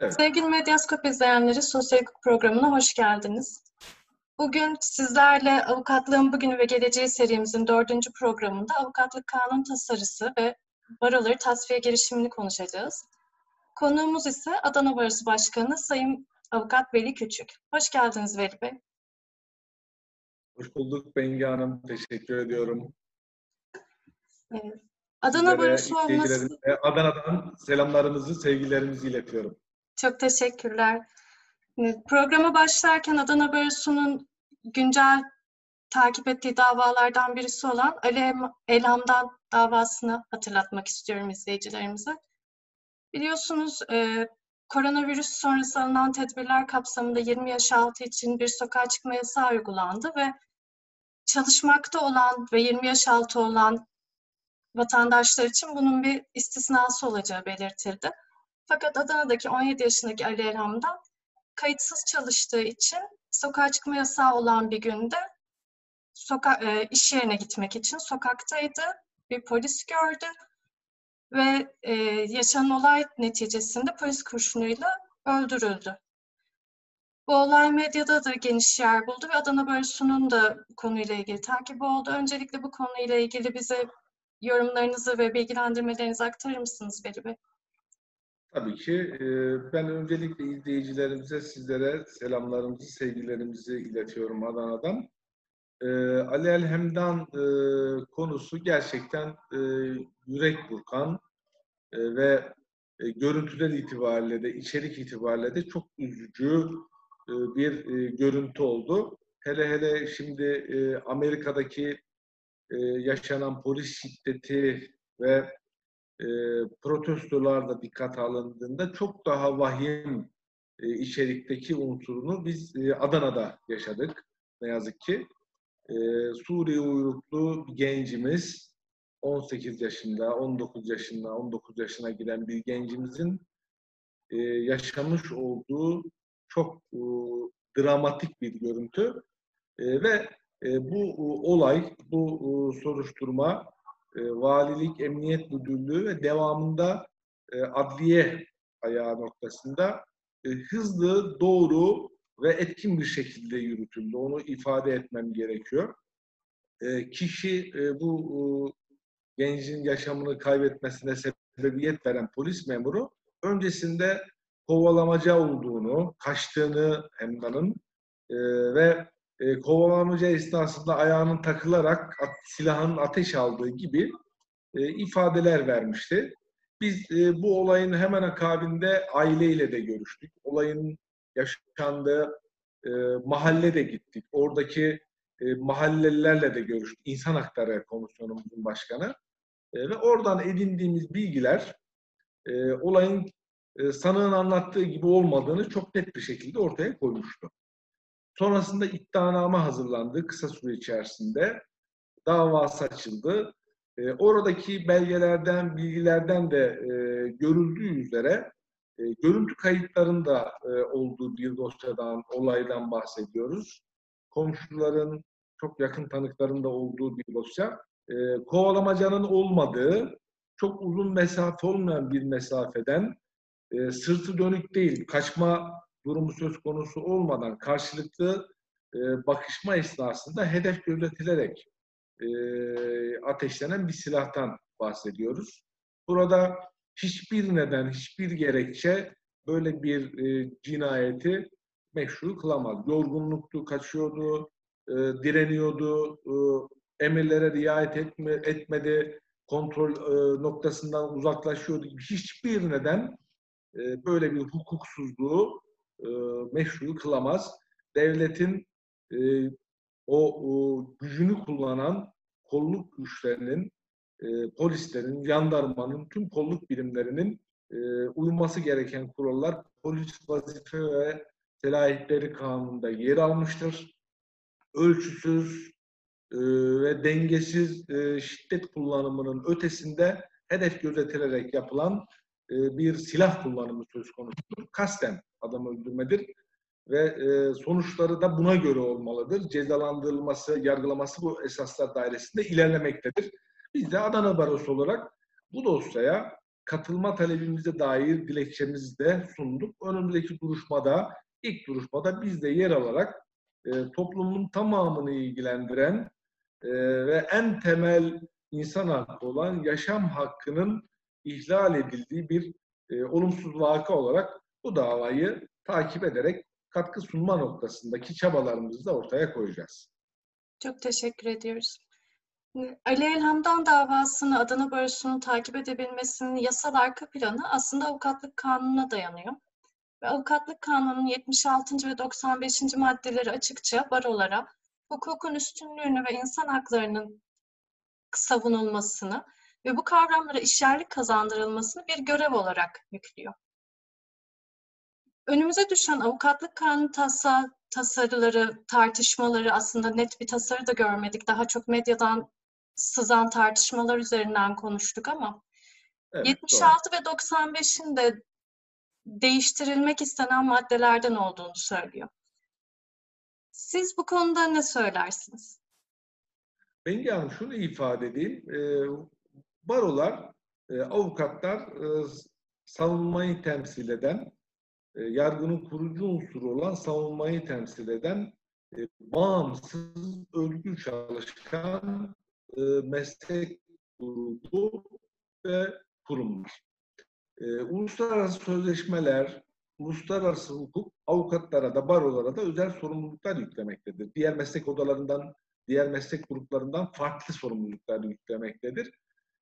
Evet. Sevgili Medyaskop izleyenleri, Sosyal Hukuk programına hoş geldiniz. Bugün sizlerle Avukatlığın Bugünü ve Geleceği serimizin dördüncü programında avukatlık kanun tasarısı ve baroları tasfiye girişimini konuşacağız. Konuğumuz ise Adana Barosu Başkanı Sayın Avukat Veli Küçük. Hoş geldiniz Veli Bey. Hoş bulduk Bengi Hanım. Teşekkür ediyorum. Evet. Adana Barosu olması... Adana'dan selamlarımızı, sevgilerimizi iletiyorum. Çok teşekkürler. Evet, Programa başlarken Adana Barosu'nun güncel takip ettiği davalardan birisi olan Ali Elham'dan davasını hatırlatmak istiyorum izleyicilerimize. Biliyorsunuz e, koronavirüs sonrası alınan tedbirler kapsamında 20 yaş altı için bir sokağa çıkma yasağı uygulandı ve çalışmakta olan ve 20 yaş altı olan vatandaşlar için bunun bir istisnası olacağı belirtildi. Fakat Adana'daki 17 yaşındaki Ali Elham'dan kayıtsız çalıştığı için sokağa çıkma yasağı olan bir günde soka e, iş yerine gitmek için sokaktaydı. Bir polis gördü ve e, yaşanan olay neticesinde polis kurşunuyla öldürüldü. Bu olay medyada da geniş yer buldu ve Adana Barosu'nun da bu konuyla ilgili takibi oldu. Öncelikle bu konuyla ilgili bize yorumlarınızı ve bilgilendirmelerinizi aktarır mısınız Veli Bey? Tabii ki ben öncelikle izleyicilerimize, sizlere selamlarımızı, sevgilerimizi iletiyorum Adana'dan. Ali Elhemdan konusu gerçekten yürek burkan ve görüntüler itibariyle de, içerik itibariyle de çok üzücü bir görüntü oldu. Hele hele şimdi Amerika'daki yaşanan polis şiddeti ve e, protestolar da dikkate alındığında çok daha vahim e, içerikteki unsurunu biz e, Adana'da yaşadık ne yazık ki. E, Suriye uyruklu bir gencimiz 18 yaşında, 19 yaşında, 19 yaşına giren bir gencimizin e, yaşamış olduğu çok e, dramatik bir görüntü E, ve e, bu e, olay, bu e, soruşturma Valilik Emniyet Müdürlüğü ve devamında e, adliye ayağı noktasında e, hızlı, doğru ve etkin bir şekilde yürütüldü. Onu ifade etmem gerekiyor. E, kişi e, bu e, gencin yaşamını kaybetmesine sebebiyet veren polis memuru öncesinde kovalamaca olduğunu, kaçtığını Hemdan'ın e, ve e, kovalamaca esnasında ayağının takılarak at, silahın ateş aldığı gibi e, ifadeler vermişti. Biz e, bu olayın hemen akabinde aileyle de görüştük. Olayın yaşandığı e, mahallede gittik. Oradaki e, mahallelilerle de görüştük. İnsan Hakları Komisyonumuzun başkanı. E, ve oradan edindiğimiz bilgiler e, olayın e, sanığın anlattığı gibi olmadığını çok net bir şekilde ortaya koymuştu. Sonrasında iddianame hazırlandı kısa süre içerisinde. Davası açıldı. E, oradaki belgelerden, bilgilerden de e, görüldüğü üzere e, görüntü kayıtlarında e, olduğu bir dosyadan, olaydan bahsediyoruz. Komşuların, çok yakın tanıkların da olduğu bir dosya. E, kovalamacanın olmadığı, çok uzun mesafe olmayan bir mesafeden e, sırtı dönük değil, kaçma durumu söz konusu olmadan karşılıklı e, bakışma esnasında hedef gözetilerek e, ateşlenen bir silahtan bahsediyoruz. Burada hiçbir neden, hiçbir gerekçe böyle bir e, cinayeti meşru kılamaz. Yorgunluktu, kaçıyordu, e, direniyordu, e, emirlere riayet etme, etmedi, kontrol e, noktasından uzaklaşıyordu gibi hiçbir neden e, böyle bir hukuksuzluğu e, meşru kılamaz. Devletin e, o, o gücünü kullanan kolluk güçlerinin, e, polislerin, jandarmanın, tüm kolluk birimlerinin e, uyması gereken kurallar polis vazife ve selahiyetleri kanununda yer almıştır. Ölçüsüz e, ve dengesiz e, şiddet kullanımının ötesinde hedef gözetilerek yapılan e, bir silah kullanımı söz konusudur. Kasten adam öldürmedir ve e, sonuçları da buna göre olmalıdır. Cezalandırılması, yargılaması bu esaslar dairesinde ilerlemektedir. Biz de Adana Barosu olarak bu dosyaya katılma talebimize dair dilekçemizi de sunduk. Önümüzdeki duruşmada, ilk duruşmada biz de yer alarak e, toplumun tamamını ilgilendiren ve en temel insan hakkı olan yaşam hakkının ihlal edildiği bir e, olumsuz vaka olarak bu davayı takip ederek katkı sunma noktasındaki çabalarımızı da ortaya koyacağız. Çok teşekkür ediyoruz. Ali Elham'dan davasını Adana Barosu'nun takip edebilmesinin yasal arka planı aslında avukatlık kanununa dayanıyor. Ve avukatlık kanunun 76. ve 95. maddeleri açıkça barolara hukukun üstünlüğünü ve insan haklarının savunulmasını ve bu kavramlara işyerlik kazandırılmasını bir görev olarak yüklüyor. Önümüze düşen avukatlık kanunu tasa, tasarıları, tartışmaları aslında net bir tasarı da görmedik. Daha çok medyadan sızan tartışmalar üzerinden konuştuk ama Evet, 76 ve 95'in de değiştirilmek istenen maddelerden olduğunu söylüyor. Siz bu konuda ne söylersiniz? Bengi Hanım şunu ifade edeyim. E, barolar, e, avukatlar e, savunmayı temsil eden, e, yargının kurucu unsuru olan savunmayı temsil eden e, bağımsız, özgür çalışan e, meslek grubu ve kurumlar. E, uluslararası sözleşmeler, uluslararası hukuk avukatlara da barolara da özel sorumluluklar yüklemektedir. Diğer meslek odalarından, diğer meslek gruplarından farklı sorumluluklar yüklemektedir.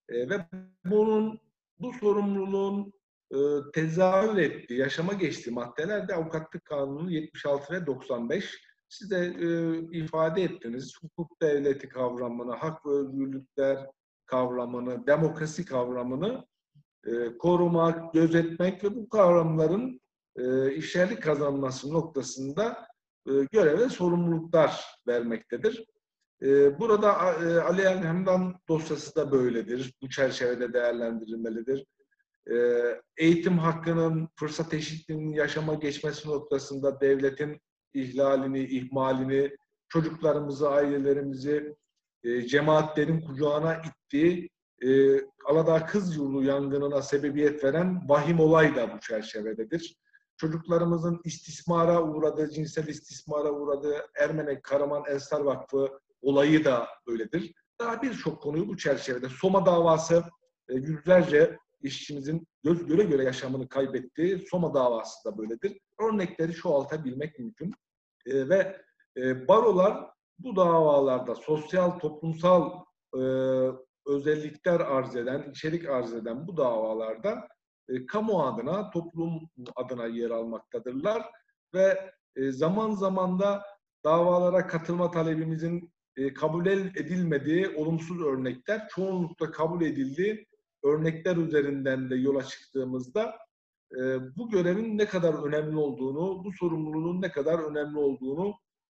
E, ve bunun bu sorumluluğun e, tezahür ettiği, yaşama geçtiği maddeler de avukatlık kanunu 76 ve 95. Siz de e, ifade ettiniz. Hukuk devleti kavramını, hak ve özgürlükler kavramını, demokrasi kavramını e, korumak, gözetmek ve bu kavramların e, işlerlik kazanması noktasında e, görev ve sorumluluklar vermektedir. E, burada e, Ali Elhamdan dosyası da böyledir. Bu çerçevede değerlendirilmelidir. E, eğitim hakkının, fırsat eşitliğinin yaşama geçmesi noktasında devletin ihlalini, ihmalini, çocuklarımızı, ailelerimizi e, cemaatlerin kucağına ittiği e, Aladağ Kız Yurdu yangınına sebebiyet veren vahim olay da bu çerçevededir. Çocuklarımızın istismara uğradığı, cinsel istismara uğradığı Ermenek Karaman Ensar Vakfı olayı da böyledir. Daha birçok konuyu bu çerçevede. Soma davası e, yüzlerce işçimizin göz göre göre yaşamını kaybettiği Soma davası da böyledir. Örnekleri çoğaltabilmek mümkün. E, ve e, barolar bu davalarda sosyal, toplumsal e, özellikler arz eden, içerik arz eden bu davalarda e, kamu adına, toplum adına yer almaktadırlar ve e, zaman zaman da davalara katılma talebimizin e, kabul edilmediği olumsuz örnekler, çoğunlukla kabul edildiği örnekler üzerinden de yola çıktığımızda e, bu görevin ne kadar önemli olduğunu, bu sorumluluğun ne kadar önemli olduğunu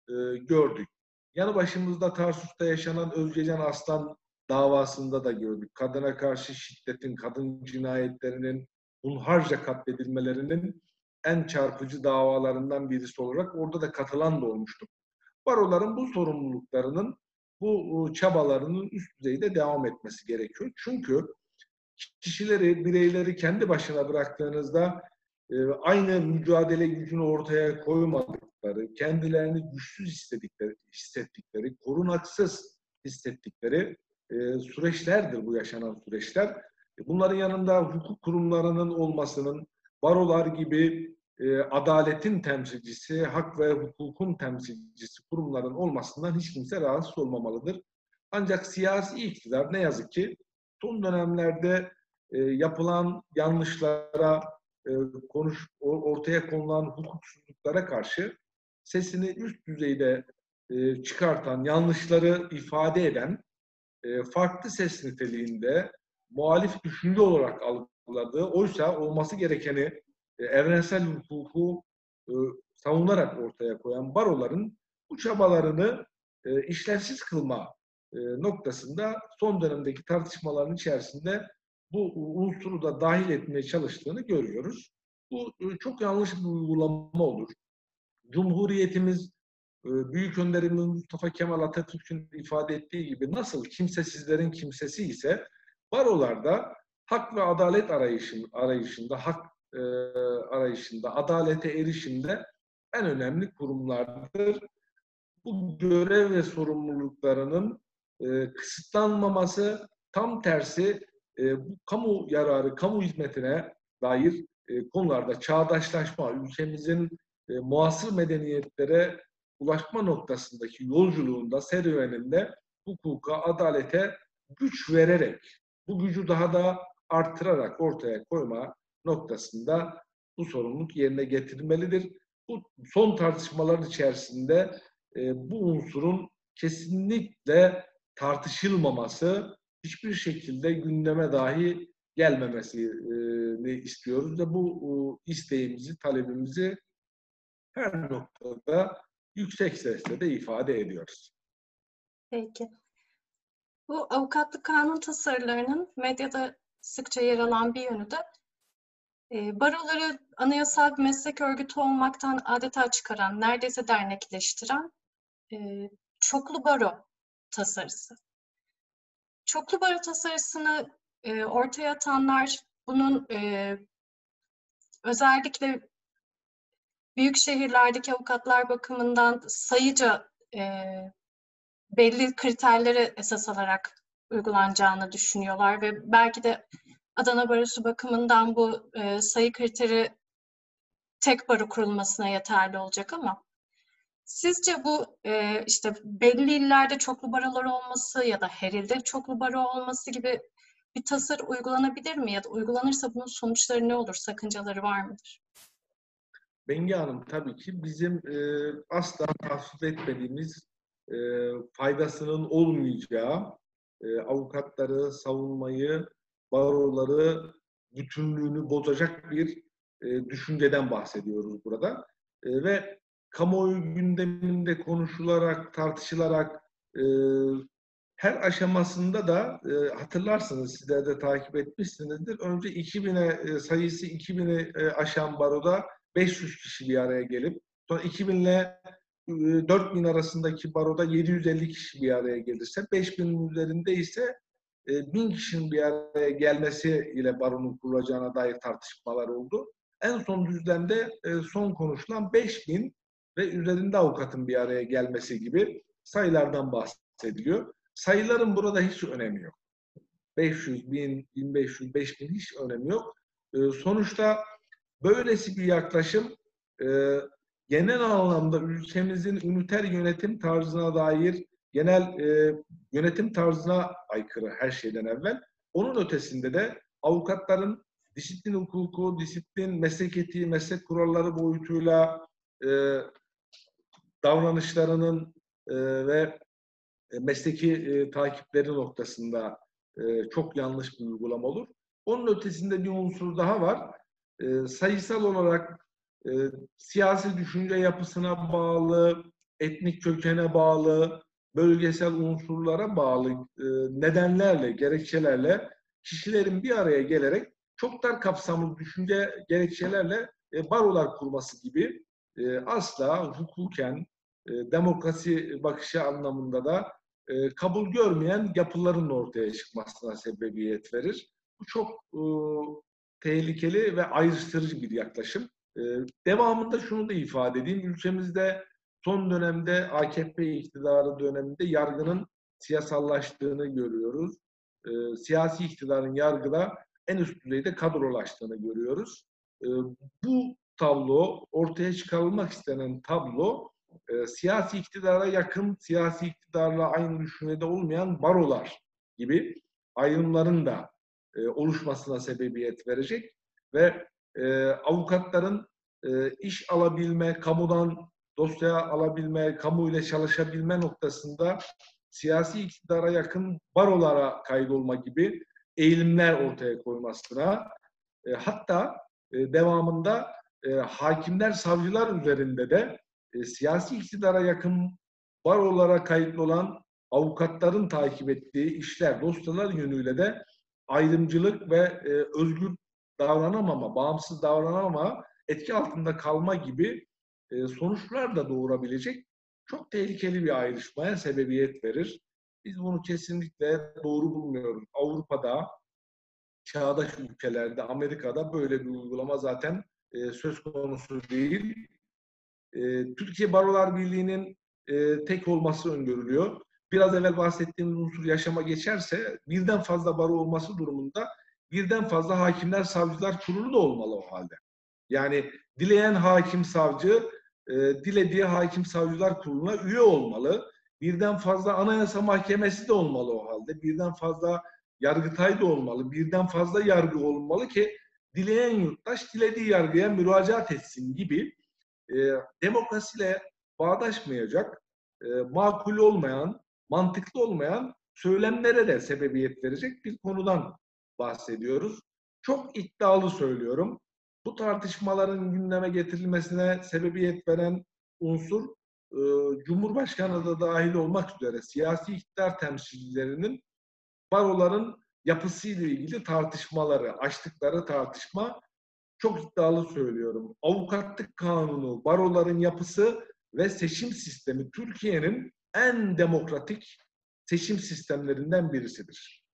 e, gördük. Yanı başımızda Tarsus'ta yaşanan Özgecan Aslan davasında da gördük. Kadına karşı şiddetin, kadın cinayetlerinin hunharca katledilmelerinin en çarpıcı davalarından birisi olarak orada da katılan da olmuştuk. Baroların bu sorumluluklarının, bu çabalarının üst düzeyde devam etmesi gerekiyor. Çünkü kişileri, bireyleri kendi başına bıraktığınızda aynı mücadele gücünü ortaya koymadıkları, kendilerini güçsüz hissettikleri, hissettikleri korunaksız hissettikleri süreçlerdir bu yaşanan süreçler. E, bunların yanında hukuk kurumlarının olmasının, barolar gibi e, adaletin temsilcisi, hak ve hukukun temsilcisi kurumların olmasından hiç kimse rahatsız olmamalıdır. Ancak siyasi iktidar ne yazık ki son dönemlerde e, yapılan yanlışlara, e, konuş ortaya konulan hukuksuzluklara karşı sesini üst düzeyde e, çıkartan, yanlışları ifade eden, e, farklı ses niteliğinde muhalif düşünce olarak algıladığı, oysa olması gerekeni evrensel hukuku e, savunarak ortaya koyan baroların bu çabalarını e, işlevsiz kılma e, noktasında son dönemdeki tartışmaların içerisinde bu unsuru da dahil etmeye çalıştığını görüyoruz. Bu e, çok yanlış bir uygulama olur. Cumhuriyetimiz e, Büyük Önderimiz Mustafa Kemal Atatürk'ün ifade ettiği gibi nasıl kimsesizlerin kimsesi ise barolarda hak ve adalet arayışın, arayışında, hak e, arayışında, adalete erişimde en önemli kurumlardır. Bu görev ve sorumluluklarının e, kısıtlanmaması, tam tersi e, bu kamu yararı, kamu hizmetine dair e, konularda çağdaşlaşma, ülkemizin e, muasır medeniyetlere ulaşma noktasındaki yolculuğunda, serüveninde hukuka, adalete güç vererek, bu gücü daha da artırarak ortaya koyma noktasında bu sorumluluk yerine getirilmelidir. Bu son tartışmalar içerisinde e, bu unsurun kesinlikle tartışılmaması, hiçbir şekilde gündeme dahi gelmemesini istiyoruz ve bu isteğimizi, talebimizi her noktada yüksek sesle de ifade ediyoruz. Peki. Bu avukatlık kanun tasarılarının medyada sıkça yer alan bir yönü de e, baroları anayasal bir meslek örgütü olmaktan adeta çıkaran, neredeyse dernekleştiren e, çoklu baro tasarısı. Çoklu baro tasarısını e, ortaya atanlar bunun e, özellikle büyük şehirlerdeki avukatlar bakımından sayıca belli kriterlere esas alarak uygulanacağını düşünüyorlar ve belki de Adana Barosu bakımından bu e, sayı kriteri tek baro kurulmasına yeterli olacak ama sizce bu e, işte belli illerde çoklu barolar olması ya da her ilde çoklu baro olması gibi bir tasarı uygulanabilir mi ya da uygulanırsa bunun sonuçları ne olur, sakıncaları var mıdır? Bengi Hanım tabii ki bizim e, asla tahsis etmediğimiz e, faydasının olmayacağı e, avukatları, savunmayı, baroları bütünlüğünü bozacak bir e, düşünceden bahsediyoruz burada. E, ve kamuoyu gündeminde konuşularak, tartışılarak e, her aşamasında da e, hatırlarsınız sizler de takip etmişsinizdir. Önce 2000'e e, sayısı 2000'i e, aşan baroda 500 kişi bir araya gelip sonra 2000 ile 4000 arasındaki baroda 750 kişi bir araya gelirse 5000'in üzerinde ise 1000 kişinin bir araya gelmesi ile baronun kurulacağına dair tartışmalar oldu. En son düzlemde son konuşulan 5000 ve üzerinde avukatın bir araya gelmesi gibi sayılardan bahsediliyor. Sayıların burada hiç önemi yok. 500, 1000, 1500, 5000 hiç önemi yok. Sonuçta böylesi bir yaklaşım genel anlamda ülkemizin üniter yönetim tarzına dair genel e, yönetim tarzına aykırı her şeyden evvel. Onun ötesinde de avukatların disiplin hukuku, disiplin meslek etiği, meslek kuralları boyutuyla e, davranışlarının e, ve mesleki e, takipleri noktasında e, çok yanlış bir uygulama olur. Onun ötesinde bir unsur daha var. E, sayısal olarak e, siyasi düşünce yapısına bağlı, etnik kökene bağlı, bölgesel unsurlara bağlı e, nedenlerle, gerekçelerle kişilerin bir araya gelerek çok dar kapsamlı düşünce gerekçelerle e, barolar kurması gibi e, asla hukuken, demokrasi bakışı anlamında da kabul görmeyen yapıların ortaya çıkmasına sebebiyet verir. Bu çok tehlikeli ve ayrıştırıcı bir yaklaşım. Devamında şunu da ifade edeyim. Ülkemizde son dönemde AKP iktidarı döneminde yargının siyasallaştığını görüyoruz. Ee, siyasi iktidarın yargıda en üst düzeyde kadrolaştığını görüyoruz. Ee, bu tablo, ortaya çıkarılmak istenen tablo, e, siyasi iktidara yakın, siyasi iktidarla aynı düşüncede olmayan barolar gibi ayrımların da e, oluşmasına sebebiyet verecek ve e, avukatların e, iş alabilme, kamudan dosya alabilme, kamu ile çalışabilme noktasında siyasi iktidara yakın barolara kaydolma gibi eğilimler ortaya koymasına e, hatta e, devamında e, hakimler, savcılar üzerinde de e, siyasi iktidara yakın barolara kayıtlı olan avukatların takip ettiği işler, dosyalar yönüyle de ayrımcılık ve e, özgür davranamama, bağımsız davranamama, etki altında kalma gibi sonuçlar da doğurabilecek çok tehlikeli bir ayrışmaya sebebiyet verir. Biz bunu kesinlikle doğru bulmuyoruz. Avrupa'da çağdaş ülkelerde, Amerika'da böyle bir uygulama zaten e, söz konusu değil. E, Türkiye Barolar Birliği'nin e, tek olması öngörülüyor. Biraz evvel bahsettiğimiz unsur yaşama geçerse birden fazla baro olması durumunda birden fazla hakimler, savcılar kurulu da olmalı o halde. Yani dileyen hakim, savcı, e, dilediği hakim, savcılar kuruluna üye olmalı. Birden fazla anayasa mahkemesi de olmalı o halde. Birden fazla yargıtay da olmalı. Birden fazla yargı olmalı ki dileyen yurttaş dilediği yargıya müracaat etsin gibi e, demokrasiyle bağdaşmayacak, e, makul olmayan, mantıklı olmayan söylemlere de sebebiyet verecek bir konudan bahsediyoruz. Çok iddialı söylüyorum. Bu tartışmaların gündeme getirilmesine sebebiyet veren unsur e, Cumhurbaşkanı da dahil olmak üzere siyasi iktidar temsilcilerinin baroların yapısıyla ilgili tartışmaları, açtıkları tartışma çok iddialı söylüyorum. Avukatlık kanunu, baroların yapısı ve seçim sistemi Türkiye'nin en demokratik seçim sistemlerinden birisidir.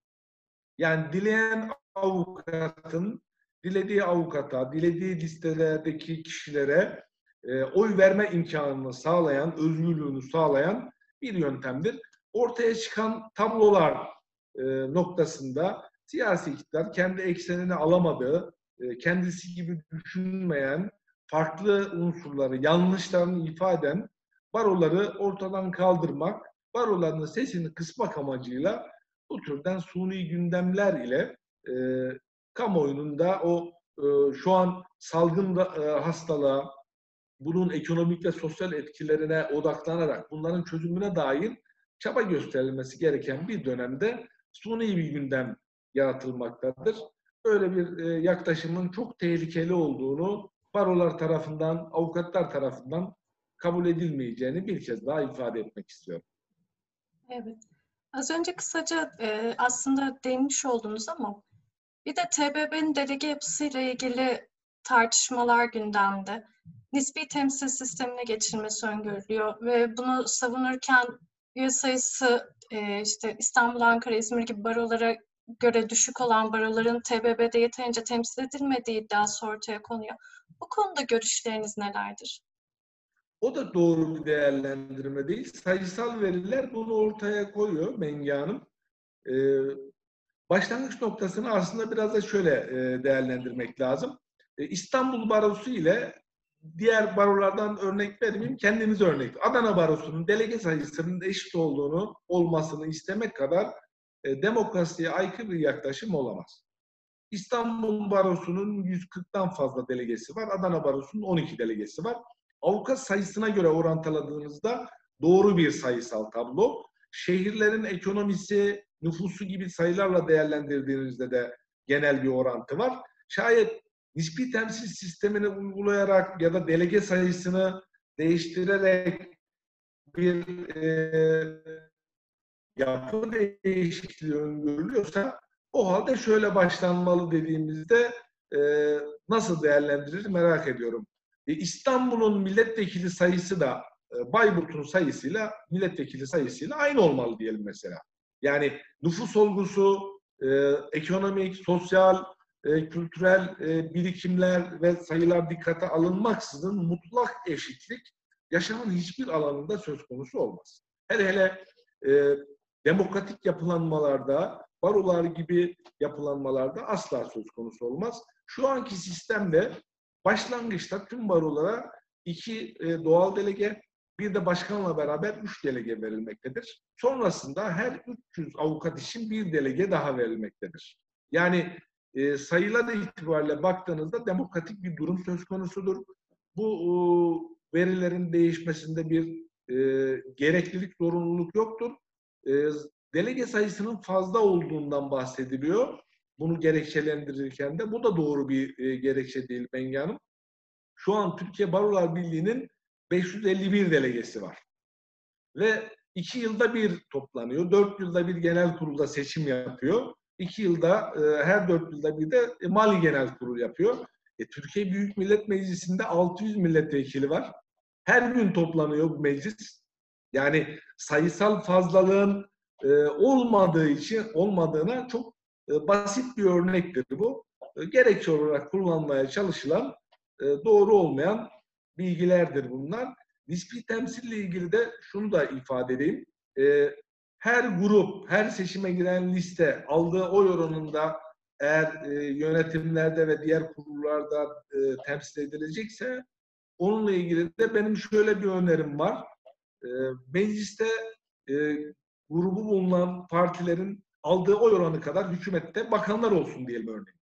Yani dileyen avukatın dilediği avukata, dilediği listelerdeki kişilere e, oy verme imkanını sağlayan, özgürlüğünü sağlayan bir yöntemdir. Ortaya çıkan tablolar e, noktasında siyasi iktidar kendi eksenini alamadığı, e, kendisi gibi düşünmeyen, farklı unsurları, yanlışlarını ifade baroları ortadan kaldırmak, baroların sesini kısmak amacıyla bu türden suni gündemler ile e, kamuoyunun da o e, şu an salgın da, e, hastalığa, bunun ekonomik ve sosyal etkilerine odaklanarak bunların çözümüne dair çaba gösterilmesi gereken bir dönemde suni bir gündem yaratılmaktadır. Böyle bir e, yaklaşımın çok tehlikeli olduğunu barolar tarafından, avukatlar tarafından kabul edilmeyeceğini bir kez daha ifade etmek istiyorum. Evet. Az önce kısaca e, aslında değinmiş oldunuz ama bir de TBB'nin delege yapısıyla ilgili tartışmalar gündemde. Nispi temsil sistemine geçilmesi öngörülüyor ve bunu savunurken üye sayısı e, işte İstanbul, Ankara, İzmir gibi barolara göre düşük olan baroların TBB'de yeterince temsil edilmediği iddiası ortaya konuyor. Bu konuda görüşleriniz nelerdir? O da doğru bir değerlendirme değil. Sayısal veriler bunu ortaya koyuyor Mengi Hanım. Ee, başlangıç noktasını aslında biraz da şöyle e, değerlendirmek lazım. E, İstanbul Barosu ile diğer barolardan örnek vermeyeyim, kendimiz örnek. Adana Barosu'nun delege sayısının eşit olduğunu, olmasını istemek kadar e, demokrasiye aykırı bir yaklaşım olamaz. İstanbul Barosu'nun 140'tan fazla delegesi var. Adana Barosu'nun 12 delegesi var. Avukat sayısına göre orantıladığınızda doğru bir sayısal tablo. Şehirlerin ekonomisi, nüfusu gibi sayılarla değerlendirdiğinizde de genel bir orantı var. Şayet nispi temsil sistemini uygulayarak ya da delege sayısını değiştirerek bir e, yapı değişikliği öngörülüyorsa o halde şöyle başlanmalı dediğimizde e, nasıl değerlendirir merak ediyorum. E, İstanbul'un milletvekili sayısı da e, Bayburt'un sayısıyla milletvekili sayısıyla aynı olmalı diyelim mesela. Yani nüfus olgusu, e, ekonomik, sosyal, e, kültürel e, birikimler ve sayılar dikkate alınmaksızın mutlak eşitlik yaşamın hiçbir alanında söz konusu olmaz. Hele hele e, demokratik yapılanmalarda, barolar gibi yapılanmalarda asla söz konusu olmaz. Şu anki sistemde başlangıçta tüm barolara iki e, doğal delege, bir de başkanla beraber üç delege verilmektedir. Sonrasında her 300 avukat için bir delege daha verilmektedir. Yani e, sayılar itibariyle baktığınızda demokratik bir durum söz konusudur. Bu e, verilerin değişmesinde bir e, gereklilik, zorunluluk yoktur. E, delege sayısının fazla olduğundan bahsediliyor. Bunu gerekçelendirirken de bu da doğru bir e, gerekçe değil Bengi Hanım. Şu an Türkiye Barolar Birliği'nin 551 delegesi var. Ve iki yılda bir toplanıyor. Dört yılda bir genel kurulda seçim yapıyor iki yılda, e, her dört yılda bir de e, Mali Genel Kurul yapıyor. E, Türkiye Büyük Millet Meclisi'nde 600 milletvekili var. Her gün toplanıyor bu meclis. Yani sayısal fazlalığın e, olmadığı için olmadığına çok e, basit bir örnektir bu. E, gerekçe olarak kullanmaya çalışılan e, doğru olmayan bilgilerdir bunlar. Nispi temsille ilgili de şunu da ifade edeyim. E, her grup, her seçime giren liste aldığı oy oranında eğer e, yönetimlerde ve diğer kurullarda e, temsil edilecekse onunla ilgili de benim şöyle bir önerim var. E, mecliste e, grubu bulunan partilerin aldığı oy oranı kadar hükümette bakanlar olsun diyelim örneğin.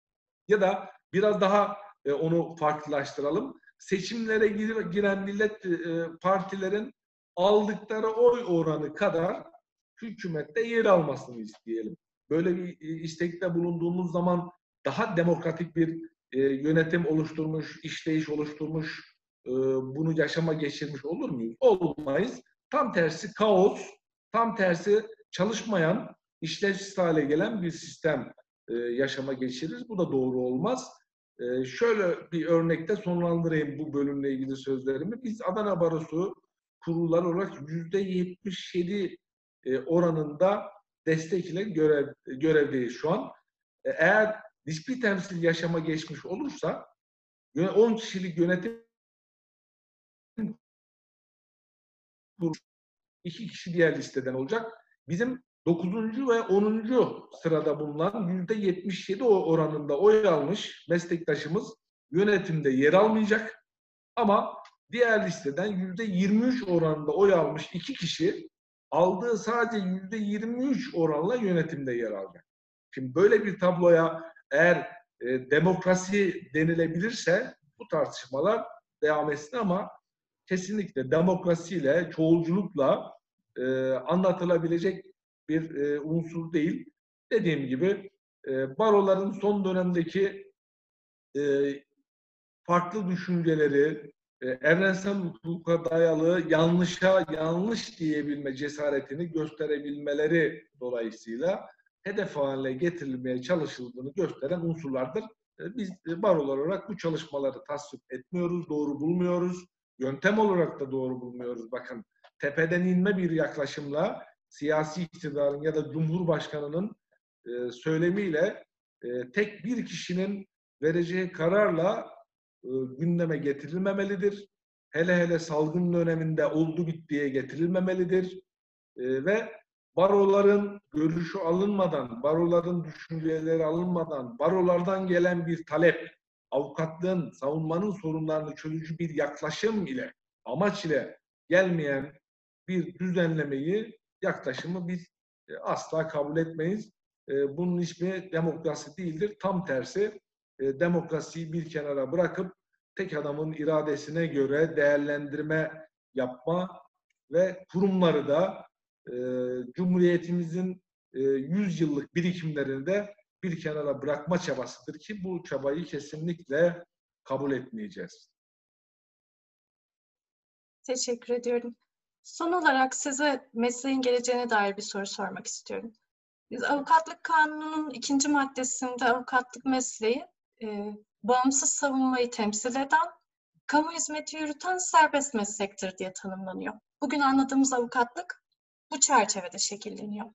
Ya da biraz daha e, onu farklılaştıralım. Seçimlere gir, giren millet e, partilerin aldıkları oy oranı kadar hükümette yer almasını isteyelim. Böyle bir e, istekte bulunduğumuz zaman daha demokratik bir e, yönetim oluşturmuş, işleyiş oluşturmuş, bunu yaşama geçirmiş olur muyuz? Olmayız. Tam tersi kaos, tam tersi çalışmayan, işlevsiz hale gelen bir sistem yaşama geçiririz. Bu da doğru olmaz. E, şöyle bir örnekte sonlandırayım bu bölümle ilgili sözlerimi. Biz Adana Barosu kurullar olarak yüzde 77 e, oranında destek ile görev, görevdeyiz şu an. E, eğer nispi temsil yaşama geçmiş olursa 10 kişilik yönetim iki kişi diğer listeden olacak. Bizim 9. ve 10. sırada bulunan %77 oranında oy almış meslektaşımız yönetimde yer almayacak. Ama diğer listeden %23 oranında oy almış iki kişi aldığı sadece %23 oranla yönetimde yer alacak. Şimdi böyle bir tabloya eğer e, demokrasi denilebilirse bu tartışmalar devam etsin ama kesinlikle demokrasiyle, çoğulculukla e, anlatılabilecek bir e, unsur değil. Dediğim gibi e, baroların son dönemdeki e, farklı düşünceleri, e, evrensel hukuka dayalı yanlışa yanlış diyebilme cesaretini gösterebilmeleri dolayısıyla hedef haline getirilmeye çalışıldığını gösteren unsurlardır. E, biz e, barolar olarak bu çalışmaları tasvip etmiyoruz, doğru bulmuyoruz. Yöntem olarak da doğru bulmuyoruz. Bakın tepeden inme bir yaklaşımla siyasi iktidarın ya da Cumhurbaşkanı'nın e, söylemiyle e, tek bir kişinin vereceği kararla e, gündeme getirilmemelidir. Hele hele salgın döneminde oldu bittiye getirilmemelidir. E, ve baroların görüşü alınmadan, baroların düşünceleri alınmadan, barolardan gelen bir talep, avukatlığın, savunmanın sorunlarını çözücü bir yaklaşım ile, amaç ile gelmeyen bir düzenlemeyi, yaklaşımı biz e, asla kabul etmeyiz. E, bunun ismi demokrasi değildir. Tam tersi e, demokrasiyi bir kenara bırakıp tek adamın iradesine göre değerlendirme yapma ve kurumları da Cumhuriyetimizin 100 yıllık birikimlerini de bir kenara bırakma çabasıdır ki bu çabayı kesinlikle kabul etmeyeceğiz. Teşekkür ediyorum. Son olarak size mesleğin geleceğine dair bir soru sormak istiyorum. Biz avukatlık kanununun ikinci maddesinde avukatlık mesleği e, bağımsız savunmayı temsil eden, kamu hizmeti yürüten serbest meslektir diye tanımlanıyor. Bugün anladığımız avukatlık bu çerçevede şekilleniyor.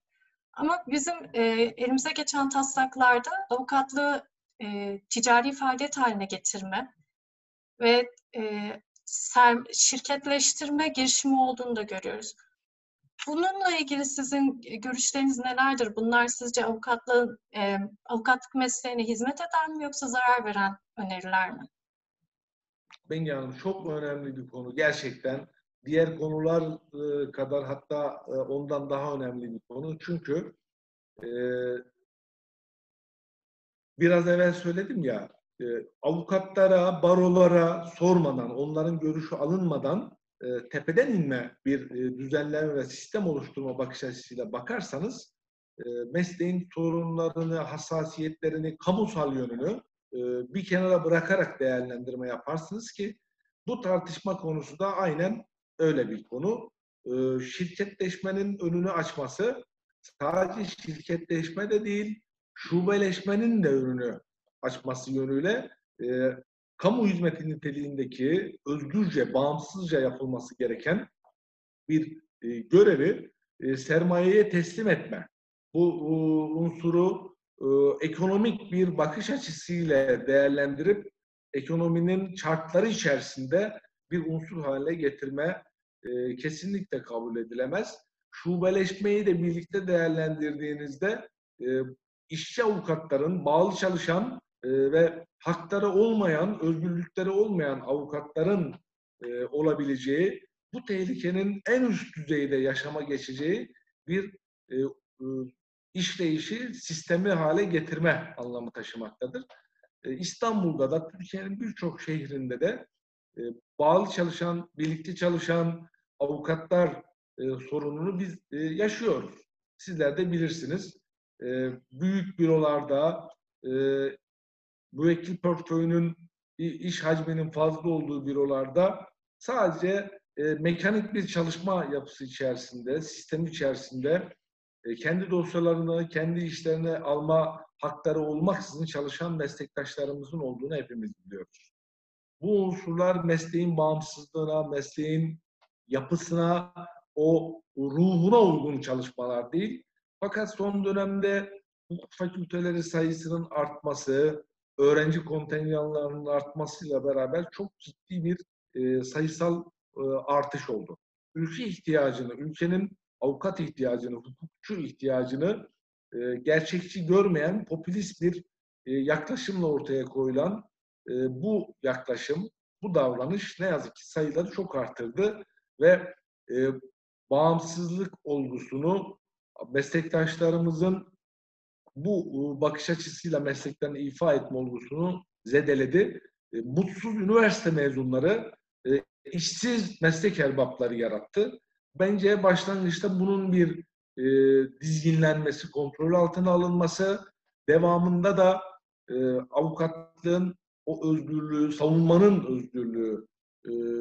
Ama bizim e, elimize geçen taslaklarda avukatlığı e, ticari faaliyet haline getirme ve e, şirketleştirme girişimi olduğunu da görüyoruz. Bununla ilgili sizin görüşleriniz nelerdir? Bunlar sizce avukatlığın, e, avukatlık mesleğine hizmet eden mi yoksa zarar veren öneriler mi? Bengi Hanım çok önemli bir konu. Gerçekten diğer konular e, kadar hatta e, ondan daha önemli bir konu. Çünkü e, biraz evvel söyledim ya e, avukatlara, barolara sormadan, onların görüşü alınmadan e, tepeden inme bir e, düzenleme ve sistem oluşturma bakış açısıyla bakarsanız e, mesleğin sorunlarını, hassasiyetlerini, kamusal yönünü e, bir kenara bırakarak değerlendirme yaparsınız ki bu tartışma konusu da aynen öyle bir konu. E, şirketleşmenin önünü açması sadece şirketleşme de değil, şubeleşmenin de önünü açması yönüyle e, kamu hizmeti niteliğindeki özgürce, bağımsızca yapılması gereken bir e, görevi e, sermayeye teslim etme. Bu e, unsuru e, ekonomik bir bakış açısıyla değerlendirip ekonominin şartları içerisinde bir unsur haline getirme e, kesinlikle kabul edilemez. Şubeleşmeyi de birlikte değerlendirdiğinizde e, işçi avukatların bağlı çalışan ve hakları olmayan, özgürlükleri olmayan avukatların e, olabileceği, bu tehlikenin en üst düzeyde yaşama geçeceği bir e, e, işleyişi sistemi hale getirme anlamı taşımaktadır. E, İstanbul'da da Türkiye'nin birçok şehrinde de e, bağlı çalışan, birlikte çalışan avukatlar e, sorununu biz e, yaşıyoruz. Sizler de bilirsiniz. E, büyük bürolarda e, müvekkil portföyünün iş hacminin fazla olduğu bürolarda sadece e, mekanik bir çalışma yapısı içerisinde, sistem içerisinde e, kendi dosyalarını, kendi işlerini alma hakları olmaksızın çalışan meslektaşlarımızın olduğunu hepimiz biliyoruz. Bu unsurlar mesleğin bağımsızlığına, mesleğin yapısına, o ruhuna uygun çalışmalar değil. Fakat son dönemde hukuk fakülteleri sayısının artması, öğrenci kontenjanlarının artmasıyla beraber çok ciddi bir e, sayısal e, artış oldu. Ülke ihtiyacını, ülkenin avukat ihtiyacını, hukukçu ihtiyacını e, gerçekçi görmeyen popülist bir e, yaklaşımla ortaya koyulan e, bu yaklaşım, bu davranış ne yazık ki sayıları çok arttırdı ve e, bağımsızlık olgusunu meslektaşlarımızın bu e, bakış açısıyla mesleklerini ifa etme olgusunu zedeledi. E, mutsuz üniversite mezunları e, işsiz meslek erbapları yarattı. Bence başlangıçta bunun bir dizginlenmesi, kontrol altına alınması, devamında da avukatlığın o özgürlüğü, savunmanın özgürlüğü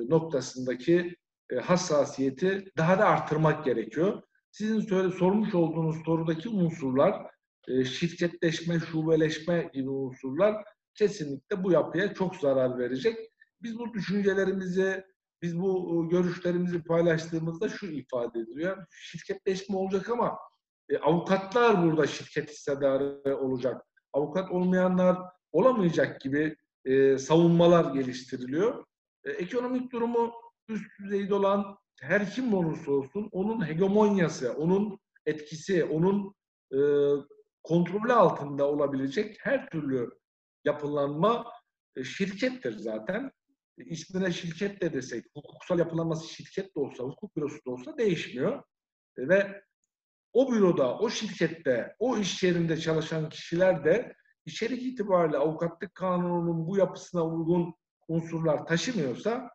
noktasındaki hassasiyeti daha da artırmak gerekiyor. Sizin söyle, sormuş olduğunuz sorudaki unsurlar, e, şirketleşme, şubeleşme gibi unsurlar kesinlikle bu yapıya çok zarar verecek. Biz bu düşüncelerimizi, biz bu e, görüşlerimizi paylaştığımızda şu ifade ediliyor. Şirketleşme olacak ama e, avukatlar burada şirket hissedarı olacak. Avukat olmayanlar olamayacak gibi e, savunmalar geliştiriliyor. E, ekonomik durumu üst düzeyde olan her kim olursa olsun onun hegemonyası, onun etkisi, onun e, kontrolü altında olabilecek her türlü yapılanma e, şirkettir zaten. E, ismine şirket de desek, hukuksal yapılanması şirket de olsa, hukuk bürosu da olsa değişmiyor. E, ve o büroda, o şirkette, o iş yerinde çalışan kişiler de içerik itibariyle avukatlık kanununun bu yapısına uygun unsurlar taşımıyorsa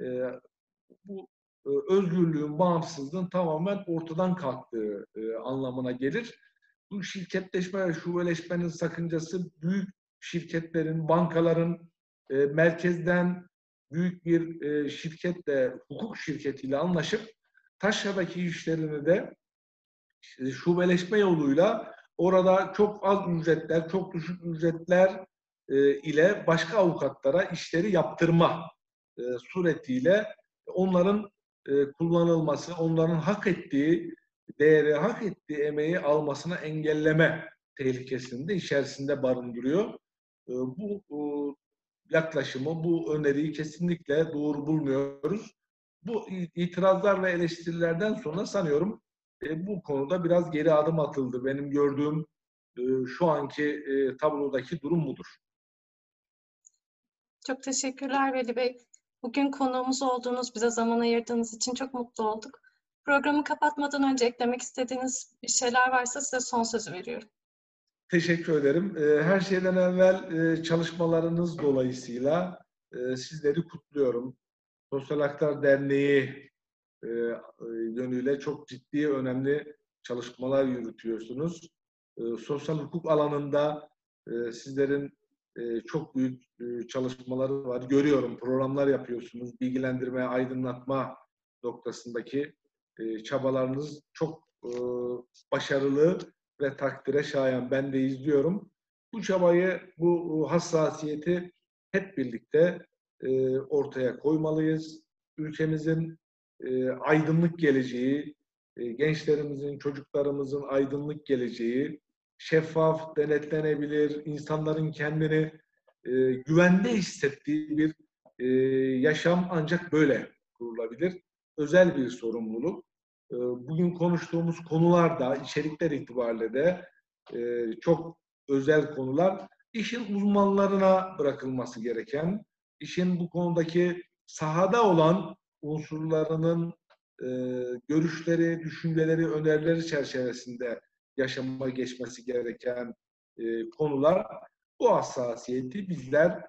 e, bu e, özgürlüğün, bağımsızlığın tamamen ortadan kalktığı e, anlamına gelir. Bu şirketleşme ve şubeleşmenin sakıncası büyük şirketlerin, bankaların e, merkezden büyük bir e, şirketle, hukuk şirketiyle anlaşıp taşradaki işlerini de e, şubeleşme yoluyla orada çok az ücretler, çok düşük ücretler e, ile başka avukatlara işleri yaptırma e, suretiyle onların e, kullanılması, onların hak ettiği değeri, hak ettiği emeği almasına engelleme tehlikesini de içerisinde barındırıyor. E, bu e, yaklaşımı, bu öneriyi kesinlikle doğru bulmuyoruz. Bu itirazlar ve eleştirilerden sonra sanıyorum e, bu konuda biraz geri adım atıldı. Benim gördüğüm e, şu anki tablodaki durum budur. Çok teşekkürler Veli Bey. Bugün konuğumuz olduğunuz, bize zaman ayırdığınız için çok mutlu olduk. Programı kapatmadan önce eklemek istediğiniz bir şeyler varsa size son sözü veriyorum. Teşekkür ederim. Ee, her şeyden evvel e, çalışmalarınız dolayısıyla e, sizleri kutluyorum. Sosyal Haklar Derneği e, yönüyle çok ciddi, önemli çalışmalar yürütüyorsunuz. Sosyal hukuk alanında sizlerin çok büyük çalışmaları var. Görüyorum, programlar yapıyorsunuz. Bilgilendirme, aydınlatma noktasındaki çabalarınız çok başarılı ve takdire şayan. Ben de izliyorum. Bu çabayı, bu hassasiyeti hep birlikte e, ortaya koymalıyız. Ülkemizin e, aydınlık geleceği, e, gençlerimizin, çocuklarımızın aydınlık geleceği şeffaf, denetlenebilir, insanların kendini e, güvende hissettiği bir e, yaşam ancak böyle kurulabilir. Özel bir sorumluluk. E, bugün konuştuğumuz konular da, içerikler itibariyle de e, çok özel konular. İşin uzmanlarına bırakılması gereken, işin bu konudaki sahada olan unsurlarının e, görüşleri, düşünceleri, önerileri çerçevesinde yaşama geçmesi gereken e, konular. Bu hassasiyeti bizler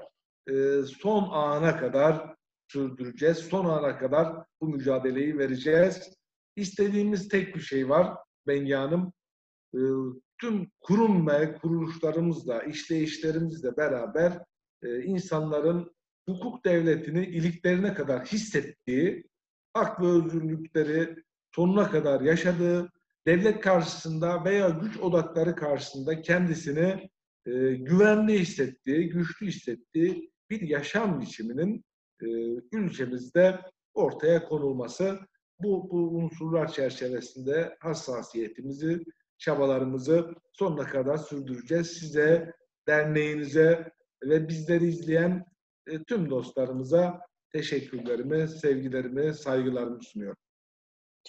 son ana kadar sürdüreceğiz. Son ana kadar bu mücadeleyi vereceğiz. İstediğimiz tek bir şey var Bengi Hanım. E, tüm kurum ve kuruluşlarımızla, işleyişlerimizle beraber e, insanların hukuk devletini iliklerine kadar hissettiği, hak ve özgürlükleri sonuna kadar yaşadığı, devlet karşısında veya güç odakları karşısında kendisini e, güvenli hissettiği, güçlü hissettiği bir yaşam biçiminin e, ülkemizde ortaya konulması bu, bu unsurlar çerçevesinde hassasiyetimizi, çabalarımızı sonuna kadar sürdüreceğiz. Size, derneğinize ve bizleri izleyen e, tüm dostlarımıza teşekkürlerimi, sevgilerimi, saygılarımı sunuyorum.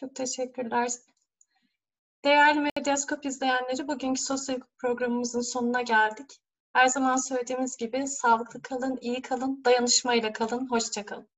Çok teşekkürler. Değerli Medyaskop izleyenleri, bugünkü sosyal programımızın sonuna geldik. Her zaman söylediğimiz gibi sağlıklı kalın, iyi kalın, dayanışmayla kalın, hoşça kalın.